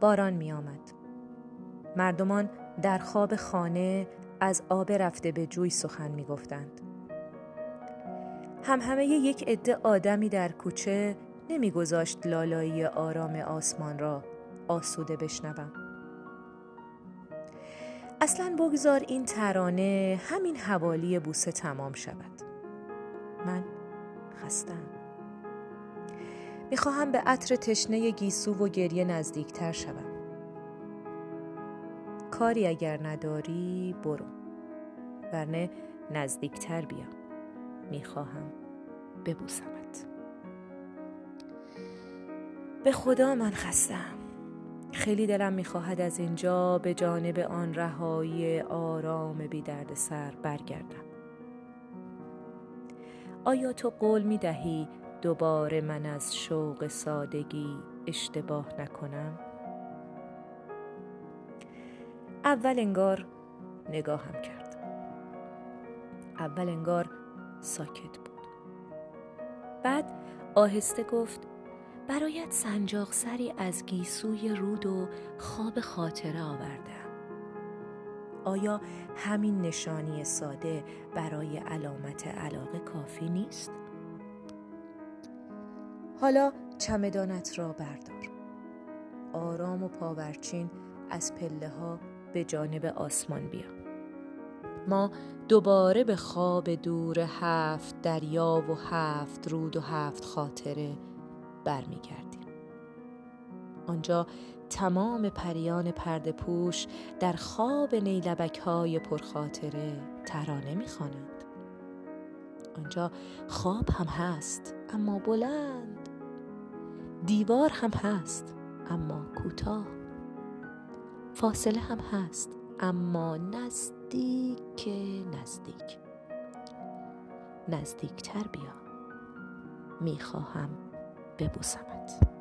باران می آمد. مردمان در خواب خانه از آب رفته به جوی سخن می گفتند. هم همه یک عده آدمی در کوچه نمیگذاشت لالایی آرام آسمان را آسوده بشنوم. اصلا بگذار این ترانه همین حوالی بوسه تمام شود من خستم می‌خواهم به عطر تشنه گیسو و گریه نزدیکتر شوم. کاری اگر نداری برو. ورنه نزدیکتر بیا. می‌خواهم ببوسمت. به خدا من خستم. خیلی دلم می‌خواهد از اینجا به جانب آن رهایی آرام بی درد سر برگردم. آیا تو قول می دهی دوباره من از شوق سادگی اشتباه نکنم؟ اول انگار نگاهم کرد اول انگار ساکت بود بعد آهسته گفت برایت سنجاق سری از گیسوی رود و خواب خاطره آوردم آیا همین نشانی ساده برای علامت علاقه کافی نیست؟ حالا چمدانت را بردار. آرام و پاورچین از پله ها به جانب آسمان بیا. ما دوباره به خواب دور هفت دریا و هفت رود و هفت خاطره برمیگردیم. آنجا تمام پریان پرده پوش در خواب نیلبک های پرخاطره ترانه می‌خوانند. آنجا خواب هم هست اما بلند. دیوار هم هست اما کوتاه. فاصله هم هست اما نزدیک نزدیک. نزدیکتر بیا. می‌خواهم ببوسمت.